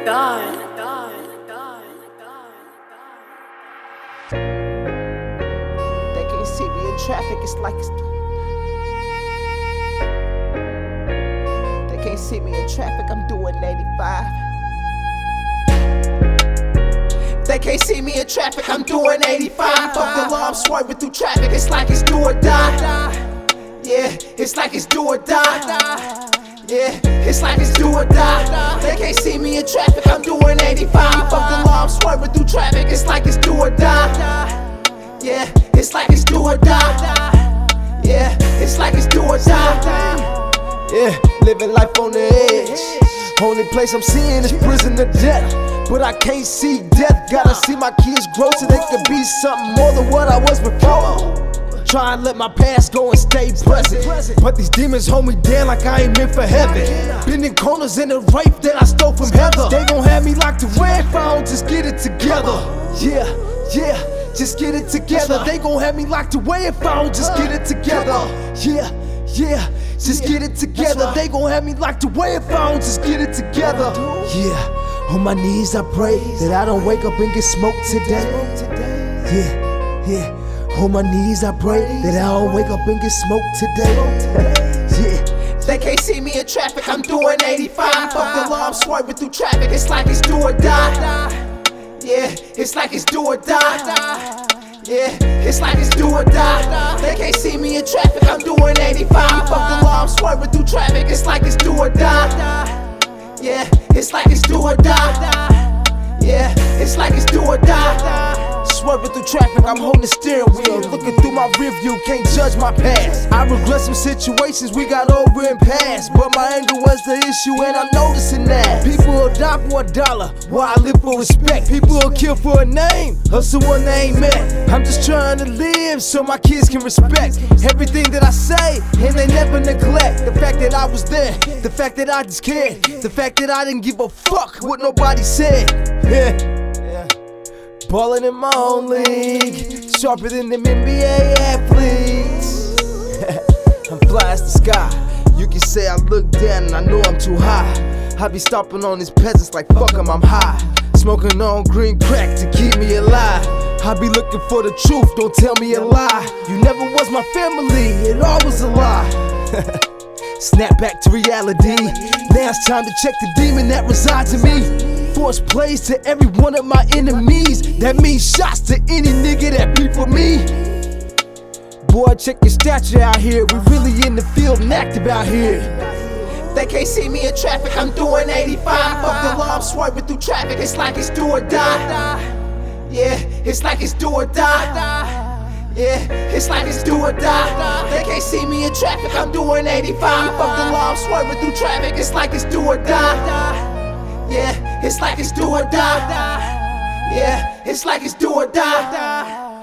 They can't see me in traffic, it's like it's. They can't see me in traffic, I'm doing 85. They can't see me in traffic, I'm doing 85. Fuck the law, I'm swerving through traffic, it's like it's do or die. Yeah, it's like it's do or die. It's like it's do or die. They can't see me in traffic, I'm doing 85. Fuck the law, I'm swerving through traffic, it's like it's do or die. Yeah, it's like it's do or die. Yeah, it's like it's do or die. Yeah, living life on the edge. Only place I'm seeing is prison to death. But I can't see death. Gotta see my kids grow so they could be something more than what I was before. Try and let my past go and stay present. But these demons hold me down like I ain't meant for heaven. Bending corners in the rape that I stole from Heather. They gon' have me locked away if I don't just get it together. Yeah, yeah, just get it together. They gon' have me locked away if I don't just get it together. Yeah, yeah, just get it together. They gon' have me locked away if I don't just get it together. Yeah, on my knees I pray that I don't wake up and get smoked today. Yeah, yeah. On my knees I pray that I don't wake up and get smoked today. yeah. They can't see me in traffic, I'm doing 85. Fuck the law, I'm swerving through traffic, it's like it's do or die. Yeah, it's like it's do or die. Yeah, it's like it's do or die. They can't see me in traffic, I'm doing 85. Fuck the law, I'm swerving through traffic, it's like it's do or die. Yeah, it's like it's do or die. Yeah, it's like it's do or die. Swerving through traffic, I'm holding the steering wheel. Looking through my rearview, can't judge my past. I regret some situations we got over and past. But my anger was the issue, and I'm noticing that. People will die for a dollar, while I live for respect. People will kill for a name, of someone they ain't met. I'm just trying to live so my kids can respect everything that I say, and they never neglect. The fact that I was there, the fact that I just cared, the fact that I didn't give a fuck what nobody said. Yeah. Ballin' in my own league, sharper than them NBA athletes. I'm fly as the sky. You can say I look down and I know I'm too high. I be stomping on these peasants like fuck 'em, I'm high. Smoking on green crack to keep me alive. I be looking for the truth, don't tell me a lie. You never was my family, it all was a lie. Snap back to reality. Now it's time to check the demon that resides in me. Force plays to every one of my enemies. That means shots to any nigga that be for me. Boy, check your stature out here. We really in the field and active out here. They can't see me in traffic, I'm doing 85. Fuck the law, I'm swerving through traffic, it's like it's do or die. Yeah, it's like it's do or die. Yeah, it's like it's do or die. They can't see me in traffic, I'm doing 85. Fuck the law, I'm swerving through traffic, it's like it's do or die. Yeah, it's like it's do or die. Yeah, it's like it's do or die.